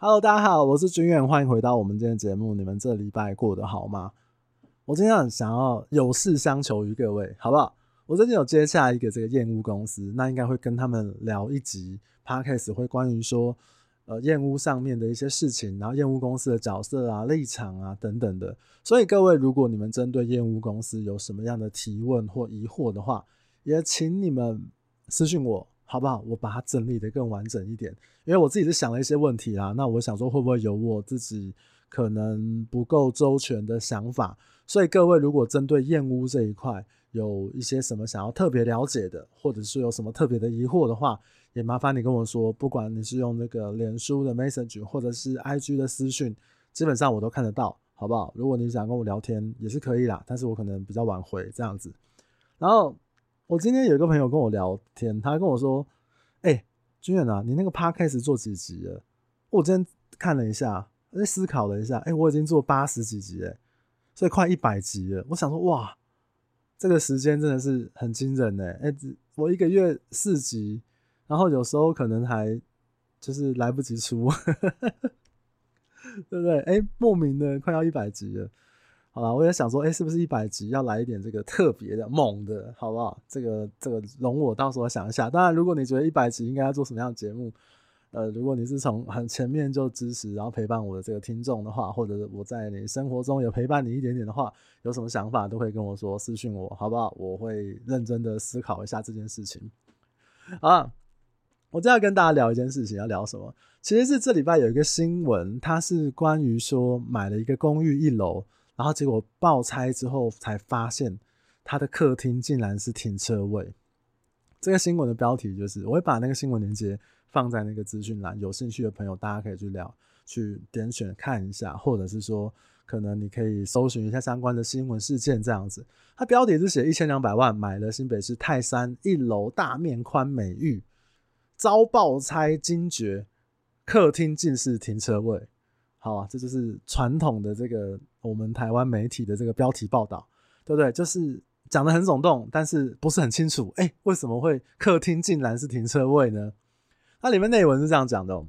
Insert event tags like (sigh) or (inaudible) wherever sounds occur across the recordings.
Hello，大家好，我是军远，欢迎回到我们今天的节目。你们这礼拜过得好吗？我今天很想要有事相求于各位，好不好？我最近有接下一个这个燕屋公司，那应该会跟他们聊一集 Podcast，会关于说呃燕屋上面的一些事情，然后燕屋公司的角色啊、立场啊等等的。所以各位，如果你们针对燕屋公司有什么样的提问或疑惑的话，也请你们私信我。好不好？我把它整理得更完整一点，因为我自己是想了一些问题啦。那我想说，会不会有我自己可能不够周全的想法？所以各位，如果针对燕屋这一块有一些什么想要特别了解的，或者是有什么特别的疑惑的话，也麻烦你跟我说。不管你是用那个脸书的 message，或者是 IG 的私讯，基本上我都看得到，好不好？如果你想跟我聊天也是可以啦，但是我可能比较晚回这样子。然后。我今天有一个朋友跟我聊天，他跟我说：“哎、欸，军远啊，你那个 podcast 做几集了？”我今天看了一下，在思考了一下，哎、我已经做八十几集了，所以快一百集了。我想说，哇，这个时间真的是很惊人呢。哎、我一个月四集，然后有时候可能还就是来不及出，(laughs) 对不对？哎、莫名的快要一百集了。好了，我也想说，哎、是不是一百集要来一点这个特别的、猛的，好不好？这个这个容我到时候想一下。当然，如果你觉得一百集应该要做什么样的节目，呃，如果你是从很前面就支持，然后陪伴我的这个听众的话，或者我在你生活中有陪伴你一点点的话，有什么想法都可以跟我说，私信我，好不好？我会认真的思考一下这件事情。啊，我就要跟大家聊一件事情，要聊什么？其实是这礼拜有一个新闻，它是关于说买了一个公寓一楼。然后结果爆拆之后才发现，他的客厅竟然是停车位。这个新闻的标题就是，我会把那个新闻链接放在那个资讯栏，有兴趣的朋友大家可以去聊，去点选看一下，或者是说，可能你可以搜寻一下相关的新闻事件这样子。它标题是写一千两百万买了新北市泰山一楼大面宽美寓，遭爆拆惊觉，客厅竟是停车位。好啊，这就是传统的这个我们台湾媒体的这个标题报道，对不对？就是讲的很耸动，但是不是很清楚。哎，为什么会客厅竟然是停车位呢？它里面内文是这样讲的，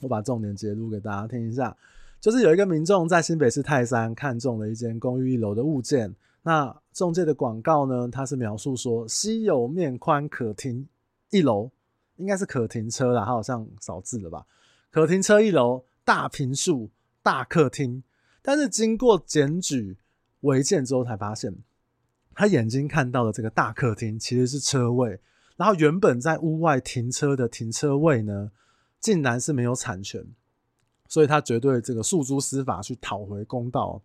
我把重点截录给大家听一下。就是有一个民众在新北市泰山看中了一间公寓一楼的物件，那中介的广告呢，它是描述说稀有面宽可停一楼，应该是可停车啦，它好像少字了吧？可停车一楼。大平墅、大客厅，但是经过检举违建之后，才发现他眼睛看到的这个大客厅其实是车位，然后原本在屋外停车的停车位呢，竟然是没有产权，所以他绝对这个诉诸司法去讨回公道。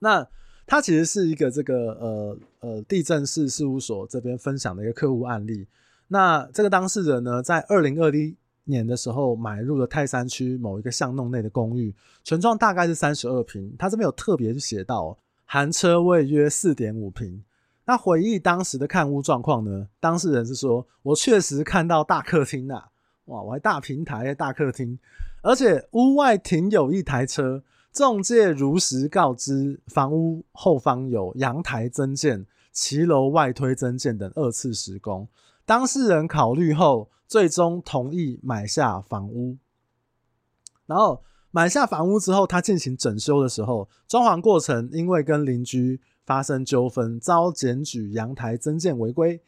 那他其实是一个这个呃呃地政士事务所这边分享的一个客户案例。那这个当事人呢，在二零二一年的时候买入了泰山区某一个巷弄内的公寓，全幢大概是三十二坪，他这边有特别去写到，含车位约四点五坪。那回忆当时的看屋状况呢？当事人是说，我确实看到大客厅呐，哇，我还大平台大客厅，而且屋外停有一台车，中介如实告知，房屋后方有阳台增建、骑楼外推增建等二次施工。当事人考虑后，最终同意买下房屋。然后买下房屋之后，他进行整修的时候，装潢过程因为跟邻居发生纠纷，遭检举阳台增建违规，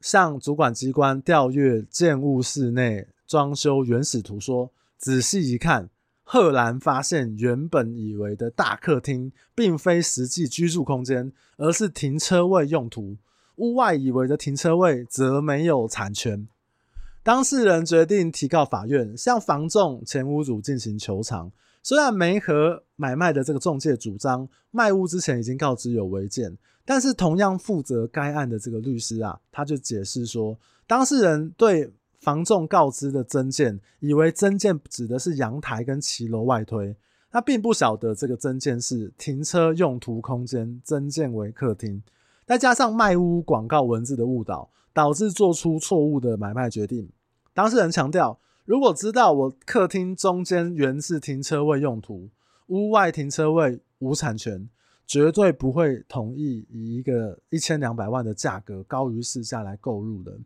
向主管机关调阅建物室内装修原始图说，仔细一看，赫然发现原本以为的大客厅，并非实际居住空间，而是停车位用途。屋外以为的停车位则没有产权，当事人决定提告法院，向房仲前屋主进行求偿。虽然没和买卖的这个中介主张卖屋之前已经告知有违建，但是同样负责该案的这个律师啊，他就解释说，当事人对房仲告知的增建，以为增建指的是阳台跟骑楼外推，他并不晓得这个增建是停车用途空间增建为客厅。再加上卖屋广告文字的误导，导致做出错误的买卖决定。当事人强调，如果知道我客厅中间原是停车位用途，屋外停车位无产权，绝对不会同意以一个一千两百万的价格高于市价来购入的。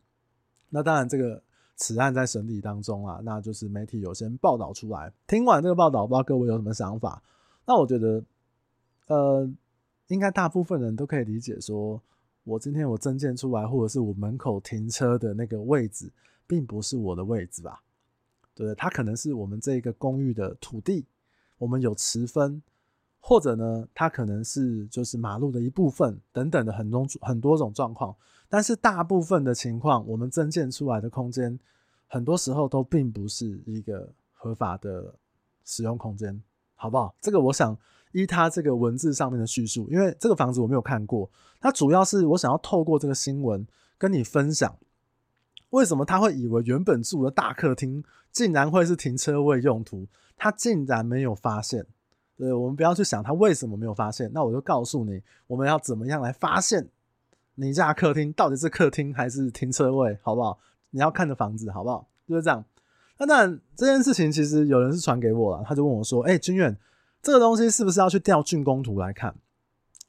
那当然，这个此案在审理当中啊，那就是媒体有先报道出来。听完这个报道，不知道各位有什么想法？那我觉得，呃，应该大部分人都可以理解说，我今天我证件出来，或者是我门口停车的那个位置，并不是我的位置吧？对不对？它可能是我们这个公寓的土地，我们有持分，或者呢，它可能是就是马路的一部分等等的很多很多种状况。但是大部分的情况，我们增建出来的空间，很多时候都并不是一个合法的使用空间，好不好？这个我想依他这个文字上面的叙述，因为这个房子我没有看过，它主要是我想要透过这个新闻跟你分享，为什么他会以为原本住的大客厅竟然会是停车位用途，他竟然没有发现。对，我们不要去想他为什么没有发现，那我就告诉你，我们要怎么样来发现。你家客厅到底是客厅还是停车位，好不好？你要看的房子，好不好？就是这样。那当然，这件事情其实有人是传给我了，他就问我说：“哎、欸，军远，这个东西是不是要去调竣工图来看？”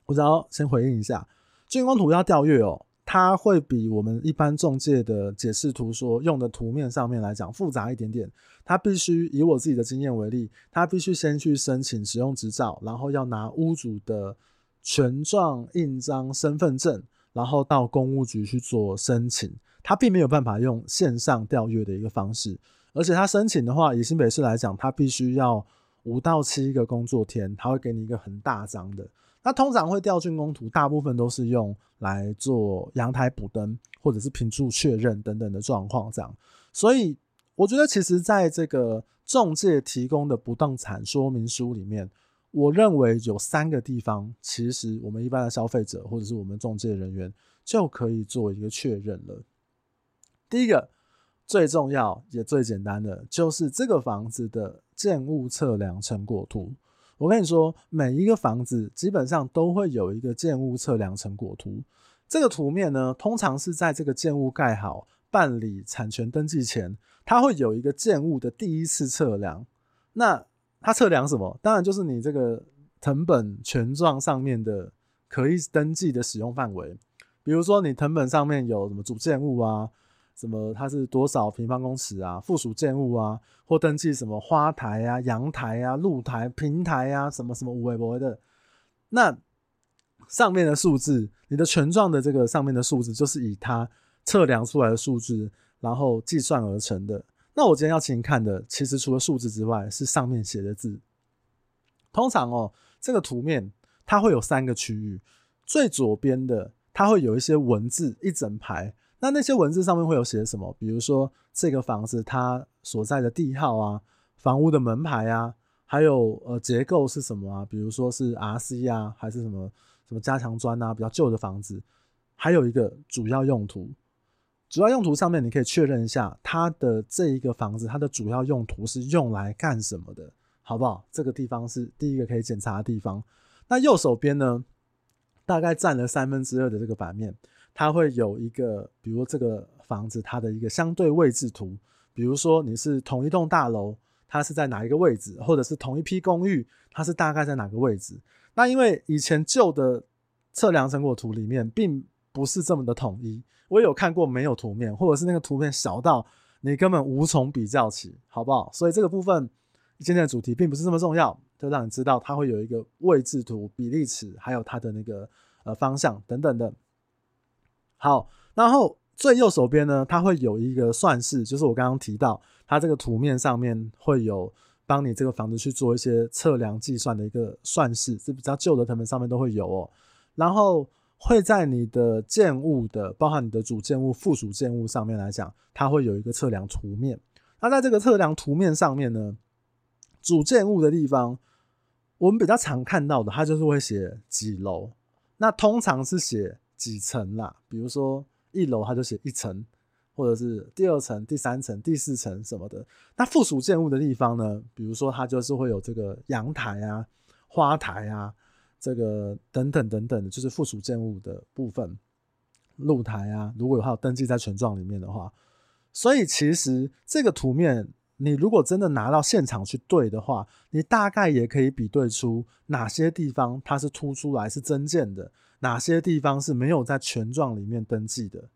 我只要先回应一下，竣工图要调阅哦，它会比我们一般中介的解释图说用的图面上面来讲复杂一点点。他必须以我自己的经验为例，他必须先去申请使用执照，然后要拿屋主的权状、印章、身份证。然后到公务局去做申请，他并没有办法用线上调阅的一个方式，而且他申请的话，以新北市来讲，他必须要五到七个工作天，他会给你一个很大张的。那通常会调竣工图，大部分都是用来做阳台补灯或者是平柱确认等等的状况这样。所以我觉得，其实在这个中介提供的不动产说明书里面。我认为有三个地方，其实我们一般的消费者或者是我们中介人员就可以做一个确认了。第一个最重要也最简单的，就是这个房子的建物测量成果图。我跟你说，每一个房子基本上都会有一个建物测量成果图。这个图面呢，通常是在这个建物盖好、办理产权登记前，它会有一个建物的第一次测量。那它测量什么？当然就是你这个藤本权状上面的可以登记的使用范围。比如说你藤本上面有什么主建物啊，什么它是多少平方公尺啊，附属建物啊，或登记什么花台啊、阳台啊、露台、平台啊，什么什么五维博的。那上面的数字，你的权状的这个上面的数字，就是以它测量出来的数字，然后计算而成的。那我今天要请你看的，其实除了数字之外，是上面写的字。通常哦，这个图面它会有三个区域，最左边的它会有一些文字一整排。那那些文字上面会有写什么？比如说这个房子它所在的地号啊，房屋的门牌啊，还有呃结构是什么啊？比如说是 RC 啊，还是什么什么加强砖啊，比较旧的房子。还有一个主要用途。主要用途上面，你可以确认一下它的这一个房子，它的主要用途是用来干什么的，好不好？这个地方是第一个可以检查的地方。那右手边呢，大概占了三分之二的这个版面，它会有一个，比如这个房子它的一个相对位置图，比如说你是同一栋大楼，它是在哪一个位置，或者是同一批公寓，它是大概在哪个位置。那因为以前旧的测量成果图里面，并不是这么的统一。我有看过没有图面，或者是那个图片小到你根本无从比较起，好不好？所以这个部分今天的主题并不是这么重要，就让你知道它会有一个位置图、比例尺，还有它的那个呃方向等等的。好，然后最右手边呢，它会有一个算式，就是我刚刚提到，它这个图面上面会有帮你这个房子去做一些测量计算的一个算式，是比较旧的謄本上面都会有哦。然后。会在你的建物的，包含你的主建物、附属建物上面来讲，它会有一个测量图面。那在这个测量图面上面呢，主建物的地方，我们比较常看到的，它就是会写几楼。那通常是写几层啦，比如说一楼，它就写一层，或者是第二层、第三层、第四层什么的。那附属建物的地方呢，比如说它就是会有这个阳台啊、花台啊。这个等等等等的，就是附属建物的部分，露台啊，如果有它有登记在权状里面的话，所以其实这个图面，你如果真的拿到现场去对的话，你大概也可以比对出哪些地方它是凸出来是增建的，哪些地方是没有在权状里面登记的。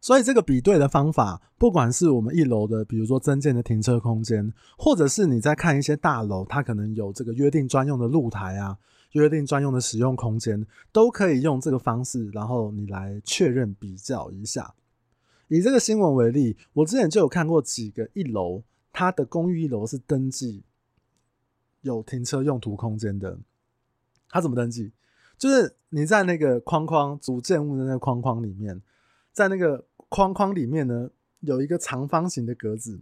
所以这个比对的方法，不管是我们一楼的，比如说增建的停车空间，或者是你在看一些大楼，它可能有这个约定专用的露台啊，约定专用的使用空间，都可以用这个方式，然后你来确认比较一下。以这个新闻为例，我之前就有看过几个一楼，它的公寓一楼是登记有停车用途空间的，它怎么登记？就是你在那个框框主建物的那个框框里面，在那个框框里面呢，有一个长方形的格子，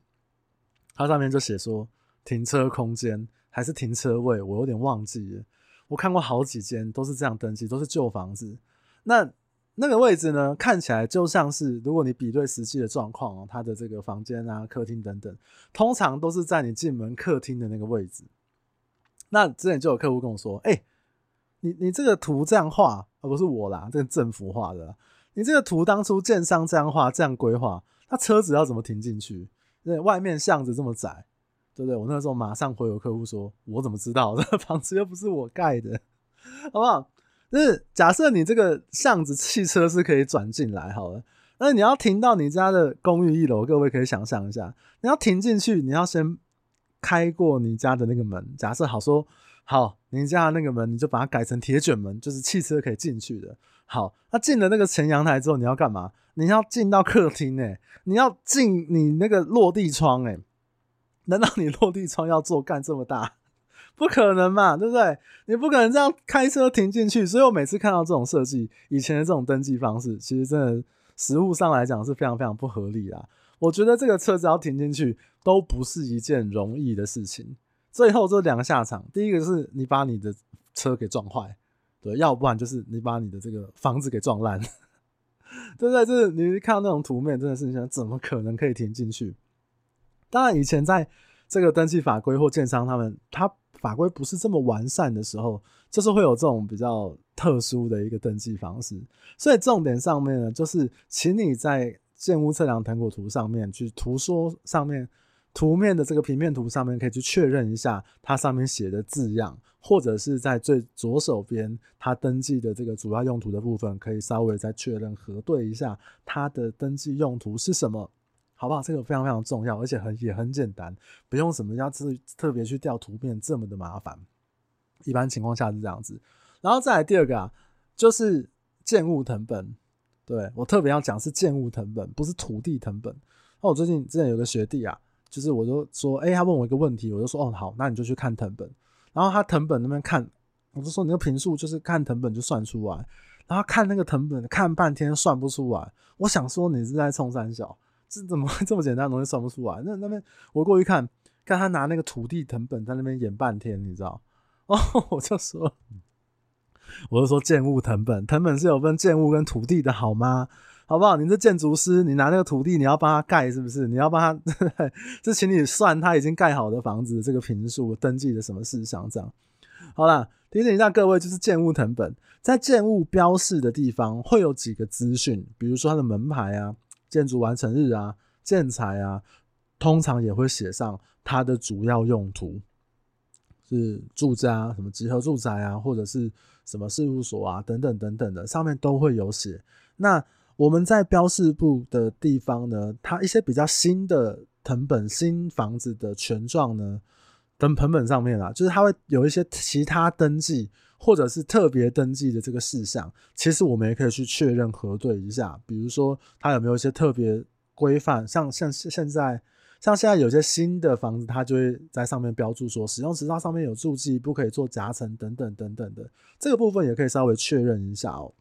它上面就写说停车空间还是停车位，我有点忘记了。我看过好几间都是这样登记，都是旧房子。那那个位置呢，看起来就像是如果你比对实际的状况哦，它的这个房间啊、客厅等等，通常都是在你进门客厅的那个位置。那之前就有客户跟我说，哎、你你这个图这样画，而不是我啦，这个政府画的。你这个图当初建商这样画，这样规划，那车子要怎么停进去？对，外面巷子这么窄，对不对？我那时候马上回我客户说，我怎么知道？这 (laughs) 房子又不是我盖的，好不好？就是假设你这个巷子汽车是可以转进来，好了，那你要停到你家的公寓一楼，各位可以想象一下，你要停进去，你要先开过你家的那个门。假设好说。好，你家那个门，你就把它改成铁卷门，就是汽车可以进去的。好，那进了那个前阳台之后，你要干嘛？你要进到客厅诶，你要进你那个落地窗诶，难道你落地窗要做干这么大？不可能嘛，对不对？你不可能这样开车停进去。所以我每次看到这种设计，以前的这种登记方式，其实真的实物上来讲是非常非常不合理啊。我觉得这个车子要停进去，都不是一件容易的事情。最后这两个下场，第一个是你把你的车给撞坏，对，要不然就是你把你的这个房子给撞烂，对 (laughs) 不对？就是你看到那种图面，真的是你想怎么可能可以停进去？当然，以前在这个登记法规或建商他们，他法规不是这么完善的时候，就是会有这种比较特殊的一个登记方式。所以重点上面呢，就是请你在建屋测量成果图上面去图说上面。图面的这个平面图上面可以去确认一下它上面写的字样，或者是在最左手边它登记的这个主要用途的部分，可以稍微再确认核对一下它的登记用途是什么，好不好？这个非常非常重要，而且很也很简单，不用什么要特特别去调图片这么的麻烦。一般情况下是这样子。然后再来第二个啊，就是建物謄本。对，我特别要讲是建物謄本，不是土地謄本。那我最近之前有个学弟啊。就是我就说，哎、他问我一个问题，我就说，哦，好，那你就去看藤本。然后他藤本那边看，我就说，你那个坪数就是看藤本就算出来。然后看那个藤本，看半天算不出来。我想说，你是在冲三小，这怎么会 (laughs) 这么简单的东西算不出来？那那边我过去看，看他拿那个土地藤本在那边演半天，你知道？(laughs) 哦，我就说，(laughs) 我就说建物藤本，藤本是有分建物跟土地的，好吗？好不好？你是建筑师，你拿那个土地，你要帮他盖，是不是？你要帮他，(laughs) 就请你算他已经盖好的房子这个坪数登记的什么事项这样。好啦，提醒一下各位，就是建物謄本，在建物标示的地方会有几个资讯，比如说它的门牌啊、建筑完成日啊、建材啊，通常也会写上它的主要用途，是住家、什么集合住宅啊，或者是什么事务所啊等等等等的，上面都会有写。那我们在标示部的地方呢，它一些比较新的藤本、新房子的权状呢，等謄本上面啊，就是它会有一些其他登记或者是特别登记的这个事项，其实我们也可以去确认核对一下。比如说，它有没有一些特别规范，像像现在像现在有些新的房子，它就会在上面标注说，使用执照上面有注记，不可以做夹层等等等等的，这个部分也可以稍微确认一下哦。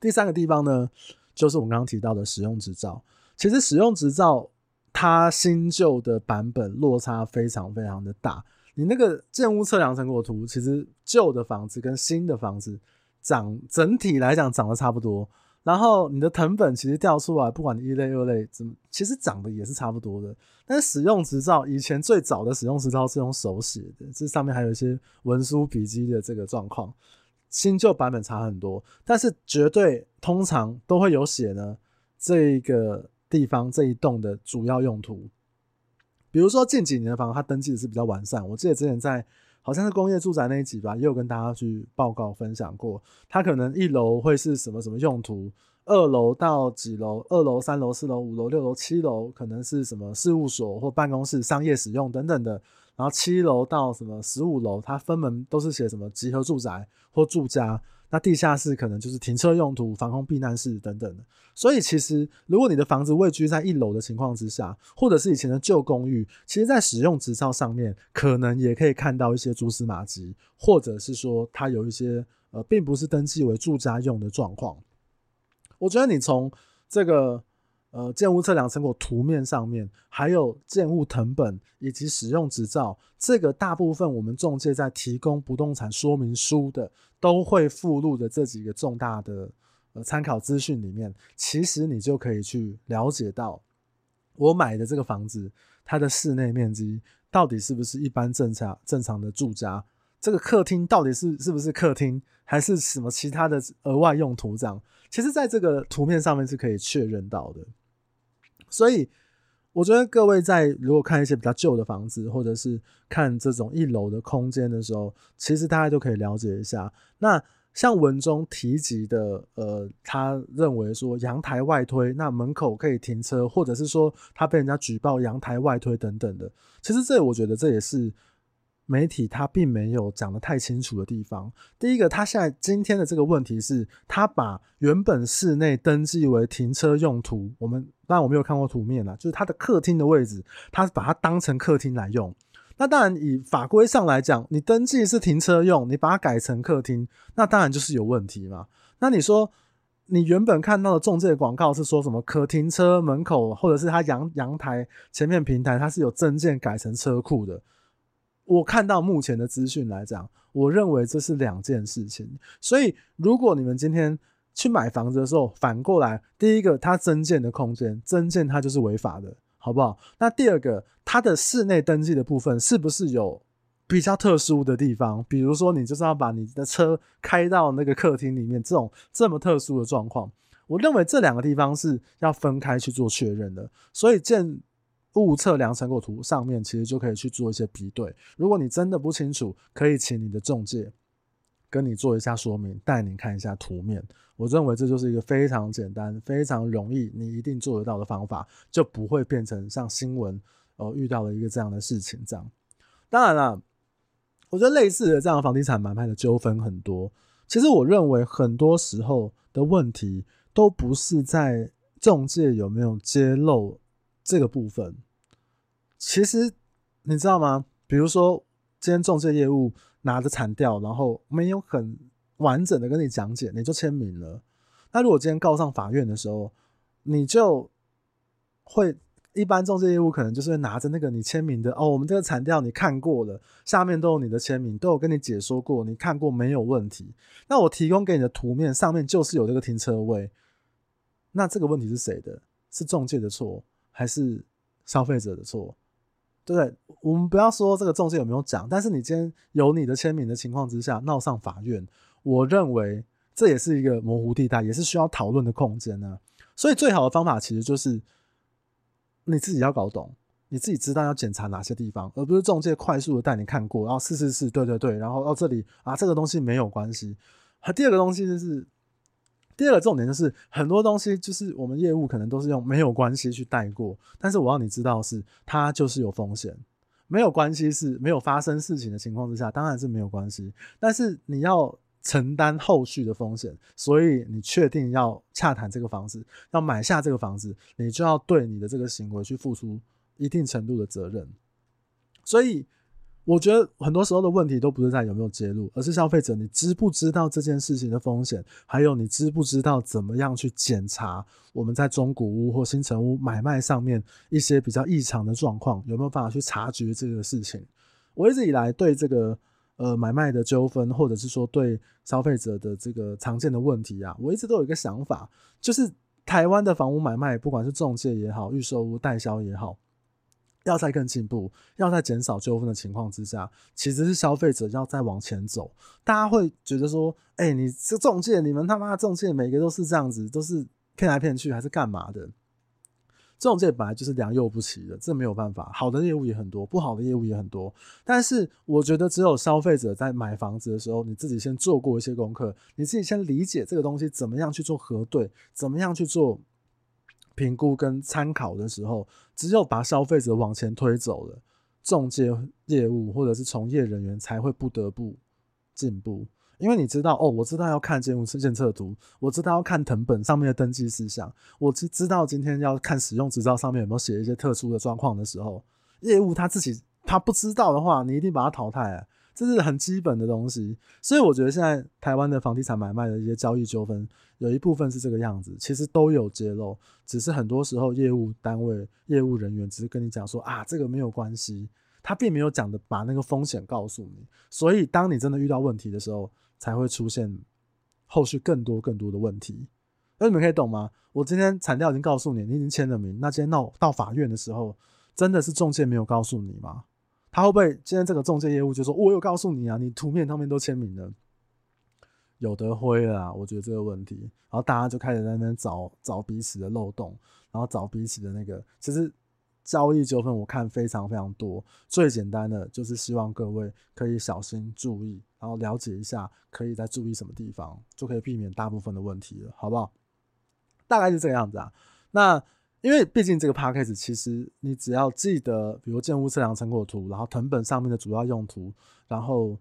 第三个地方呢，就是我们刚刚提到的使用执照。其实使用执照它新旧的版本落差非常非常的大。你那个建屋测量成果图，其实旧的房子跟新的房子长整体来讲长得差不多。然后你的藤本其实掉出来，不管一类二类，怎么其实长得也是差不多的。但是使用执照以前最早的使用执照是用手写的，这上面还有一些文书笔记的这个状况。新旧版本差很多，但是绝对通常都会有写呢。这个地方这一栋的主要用途，比如说近几年的房，它登记的是比较完善。我记得之前在好像是工业住宅那一集吧，也有跟大家去报告分享过。它可能一楼会是什么什么用途，二楼到几楼，二楼、三楼、四楼、五楼、六楼、七楼可能是什么事务所或办公室、商业使用等等的。然后七楼到什么十五楼，它分门都是写什么集合住宅或住家。那地下室可能就是停车用途、防空避难室等等的。所以其实如果你的房子位居在一楼的情况之下，或者是以前的旧公寓，其实在使用执照上面可能也可以看到一些蛛丝马迹，或者是说它有一些呃并不是登记为住家用的状况。我觉得你从这个。呃，建物测量成果图面上面，还有建物謄本以及使用执照，这个大部分我们中介在提供不动产说明书的，都会附录的这几个重大的呃参考资讯里面，其实你就可以去了解到，我买的这个房子，它的室内面积到底是不是一般正常正常的住家，这个客厅到底是是不是客厅，还是什么其他的额外用途这样，其实在这个图片上面是可以确认到的。所以，我觉得各位在如果看一些比较旧的房子，或者是看这种一楼的空间的时候，其实大家都可以了解一下。那像文中提及的，呃，他认为说阳台外推，那门口可以停车，或者是说他被人家举报阳台外推等等的，其实这我觉得这也是。媒体他并没有讲得太清楚的地方。第一个，他现在今天的这个问题是，他把原本室内登记为停车用途，我们当然我没有看过图面啦，就是他的客厅的位置，他把它当成客厅来用。那当然以法规上来讲，你登记是停车用，你把它改成客厅，那当然就是有问题嘛。那你说，你原本看到的中介广告是说什么可停车门口，或者是他阳阳台前面平台，它是有证件改成车库的。我看到目前的资讯来讲，我认为这是两件事情。所以，如果你们今天去买房子的时候，反过来，第一个，它增建的空间，增建它就是违法的，好不好？那第二个，它的室内登记的部分是不是有比较特殊的地方？比如说，你就是要把你的车开到那个客厅里面，这种这么特殊的状况，我认为这两个地方是要分开去做确认的。所以，建物测量成果图上面其实就可以去做一些比对。如果你真的不清楚，可以请你的中介跟你做一下说明，带你看一下图面。我认为这就是一个非常简单、非常容易，你一定做得到的方法，就不会变成像新闻呃遇到了一个这样的事情这样。当然了，我觉得类似的这样房地产买卖的纠纷很多。其实我认为很多时候的问题都不是在中介有没有揭露。这个部分，其实你知道吗？比如说，今天中介业务拿着产调，然后没有很完整的跟你讲解，你就签名了。那如果今天告上法院的时候，你就会一般中介业务可能就是会拿着那个你签名的哦，我们这个产调你看过了，下面都有你的签名，都有跟你解说过，你看过没有问题。那我提供给你的图面上面就是有这个停车位，那这个问题是谁的？是中介的错？还是消费者的错，对不对？我们不要说这个中介有没有讲，但是你今天有你的签名的情况之下闹上法院，我认为这也是一个模糊地带，也是需要讨论的空间呢。所以最好的方法其实就是你自己要搞懂，你自己知道要检查哪些地方，而不是中介快速的带你看过，然后是是是，对对对，然后到这里啊，这个东西没有关系。和第二个东西就是。第二个重点就是很多东西就是我们业务可能都是用没有关系去带过，但是我要你知道是它就是有风险，没有关系是没有发生事情的情况之下当然是没有关系，但是你要承担后续的风险，所以你确定要洽谈这个房子，要买下这个房子，你就要对你的这个行为去付出一定程度的责任，所以。我觉得很多时候的问题都不是在有没有揭露，而是消费者你知不知道这件事情的风险，还有你知不知道怎么样去检查我们在中古屋或新成屋买卖上面一些比较异常的状况，有没有办法去察觉这个事情？我一直以来对这个呃买卖的纠纷，或者是说对消费者的这个常见的问题啊，我一直都有一个想法，就是台湾的房屋买卖，不管是中介也好，预售屋代销也好。要再更进步，要在减少纠纷的情况之下，其实是消费者要再往前走。大家会觉得说：“哎、你这中介，你们他妈的仲介，每个都是这样子，都是骗来骗去，还是干嘛的？”中介本来就是良莠不齐的，这没有办法。好的业务也很多，不好的业务也很多。但是我觉得，只有消费者在买房子的时候，你自己先做过一些功课，你自己先理解这个东西怎么样去做核对，怎么样去做评估跟参考的时候，只有把消费者往前推走了，中介业务或者是从业人员才会不得不进步。因为你知道哦，我知道要看建物检测图，我知道要看藤本上面的登记事项，我知知道今天要看使用执照上面有没有写一些特殊的状况的时候，业务他自己他不知道的话，你一定把他淘汰啊，这是很基本的东西。所以我觉得现在台湾的房地产买卖的一些交易纠纷，有一部分是这个样子，其实都有揭露，只是很多时候业务单位、业务人员只是跟你讲说啊，这个没有关系，他并没有讲的把那个风险告诉你，所以当你真的遇到问题的时候，才会出现后续更多更多的问题，那你们可以懂吗？我今天产料已经告诉你，你已经签了名，那今天到到法院的时候，真的是中介没有告诉你吗？他会不会今天这个中介业务就说，我有告诉你啊，你图片上面都签名了，有的灰了，我觉得这个问题，然后大家就开始在那边找找彼此的漏洞，然后找彼此的那个，其实。交易纠纷我看非常非常多，最简单的就是希望各位可以小心注意，然后了解一下可以再注意什么地方，就可以避免大部分的问题了，好不好？大概是这个样子啊。那因为毕竟这个 Podcast 其实你只要记得，比如建物测量成果图，然后謄本上面的主要用途，然后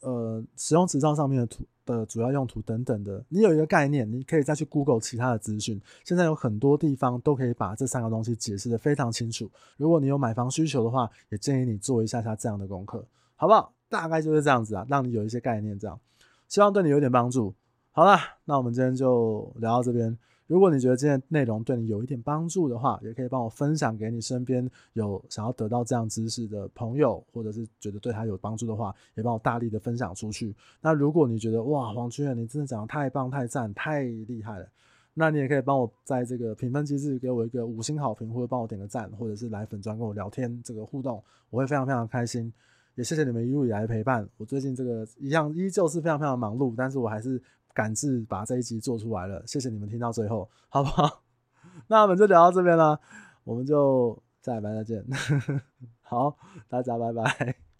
呃使用执照上面的图。的主要用途等等的，你有一个概念，你可以再去 Google 其他的资讯。现在有很多地方都可以把这三个东西解释得非常清楚。如果你有买房需求的话，也建议你做一下下这样的功课，好不好？大概就是这样子啊，让你有一些概念，这样，希望对你有点帮助。好了，那我们今天就聊到这边。如果你觉得今天内容对你有一点帮助的话，也可以帮我分享给你身边有想要得到这样知识的朋友，或者是觉得对他有帮助的话，也帮我大力的分享出去。那如果你觉得哇，黄军远你真的讲得太棒、太赞、太厉害了，那你也可以帮我在这个评分机制给我一个五星好评，或者帮我点个赞，或者是来粉专跟我聊天，这个互动我会非常非常开心。也谢谢你们一路以来的陪伴。我最近这个一样依旧是非常非常忙碌，但是我还是。赶制把这一集做出来了，谢谢你们听到最后，好不好？(laughs) 那我们就聊到这边了，我们就再拜再见，(laughs) 好，大家拜拜。